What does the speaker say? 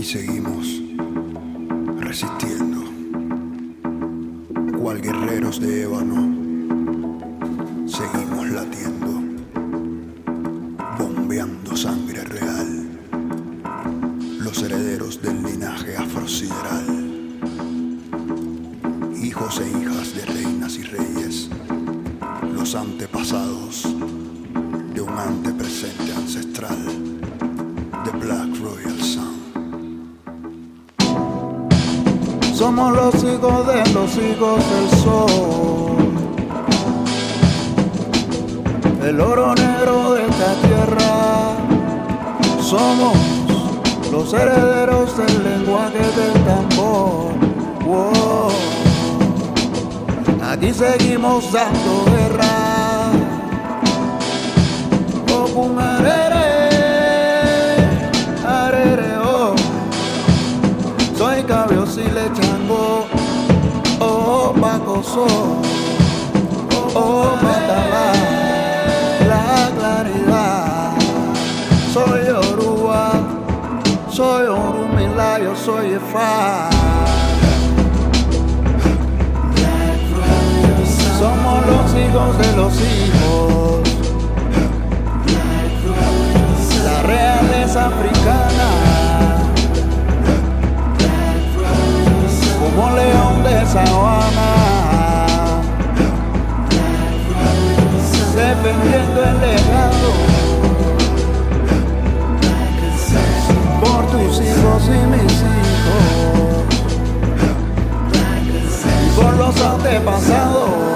y seguimos resistiendo, cual guerreros de ébano, seguimos latiendo, bombeando sangre real, los herederos del linaje afrosideral, hijos e hijas de reinas y reyes, los antepasados de un antepresente ancestral, Somos los hijos de los hijos del sol. El oro negro de esta tierra. Somos los herederos del lenguaje del tambor. Aquí seguimos dando guerra. Soy cabio si le chango, oh pacoso, oh matala, la claridad. Soy Orúa, soy Orumila, yo soy Efa. Somos los hijos de los hijos. La realeza africana. Sabana, defendiendo el legado por tus hijos y mis hijos, y por los antepasados,